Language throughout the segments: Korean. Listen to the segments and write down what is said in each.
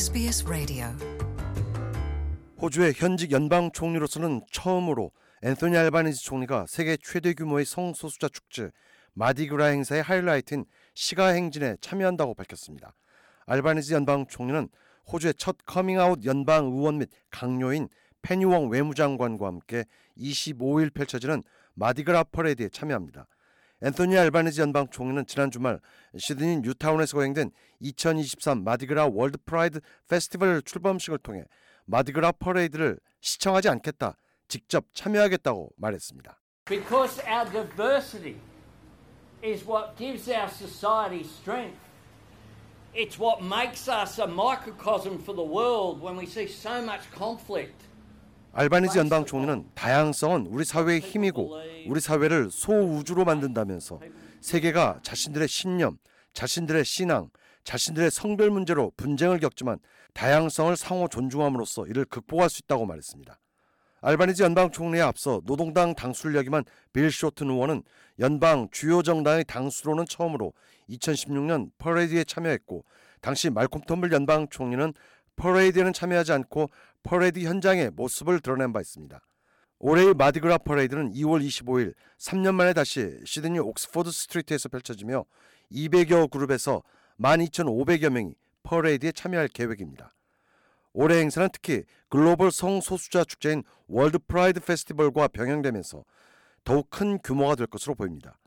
SBS Radio. 호주의 현직 연방 총리로서는 처음으로 앤소니 알바니지 총리가 세계 최대 규모의 성소수자 축제 마디그라 행사의 하이라이트인 시가 행진에 참여한다고 밝혔습니다. 알바니지 연방 총리는 호주의 첫 커밍아웃 연방 의원 및 각료인 페니웡 외무장관과 함께 25일 펼쳐지는 마디그라 퍼레이드에 참여합니다. 앤토니 알바니지 연방 총리는 지난 주말 시드니 뉴타운에서 거행된 2023 마디그라 월드 프라이드 페스티벌 출범식을 통해 마디그라 퍼레이드를 시청하지 않겠다, 직접 참여하겠다고 말했습니다. Because our diversity is what gives our society strength. It's what makes us a microcosm for the world when we see so much conflict. 알바니지 연방 총리는 다양성은 우리 사회의 힘이고 우리 사회를 소우주로 만든다면서 세계가 자신들의 신념, 자신들의 신앙, 자신들의 성별 문제로 분쟁을 겪지만 다양성을 상호 존중함으로써 이를 극복할 수 있다고 말했습니다. 알바니지 연방 총리에 앞서 노동당 역임한 빌 쇼튼 의원은 연방 주요 정당의 당수로는 처음으로 2016년 퍼레이드에 참여했고 당시 말콤 톰블 연방 총리는 퍼레이드에는 참여하지 않고 퍼레이드 현장의 모습을 드러낸 바 있습니다. 올해의 마디그라 퍼레이드는 2월 25일 3년 만에 다시 시드니 옥스포드 스트리트에서 펼쳐지며 200여 그룹에서 12,500여 명이 퍼레이드에 참여할 계획입니다. 올해 행사는 특히 글로벌 성소수자 축제인 월드 프라이드 페스티벌과 병행되면서 더욱 큰 규모가 될 것으로 보입니다.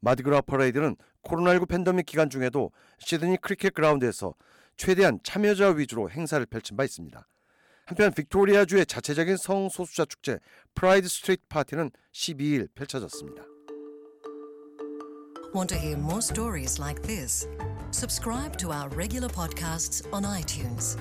마디그라 퍼레이드는 코로나19 팬데믹 기간 중에도 시드니 크리켓 그라운드에서 최대한 참여자 위주로 행사를 펼친 바 있습니다. 한편 빅토리아주의 자체적인 성소수자 축제 프라이드 스트리트 파티는 12일 펼쳐졌습니다. Want to hear more stories like this? Subscribe to our regular podcasts on iTunes.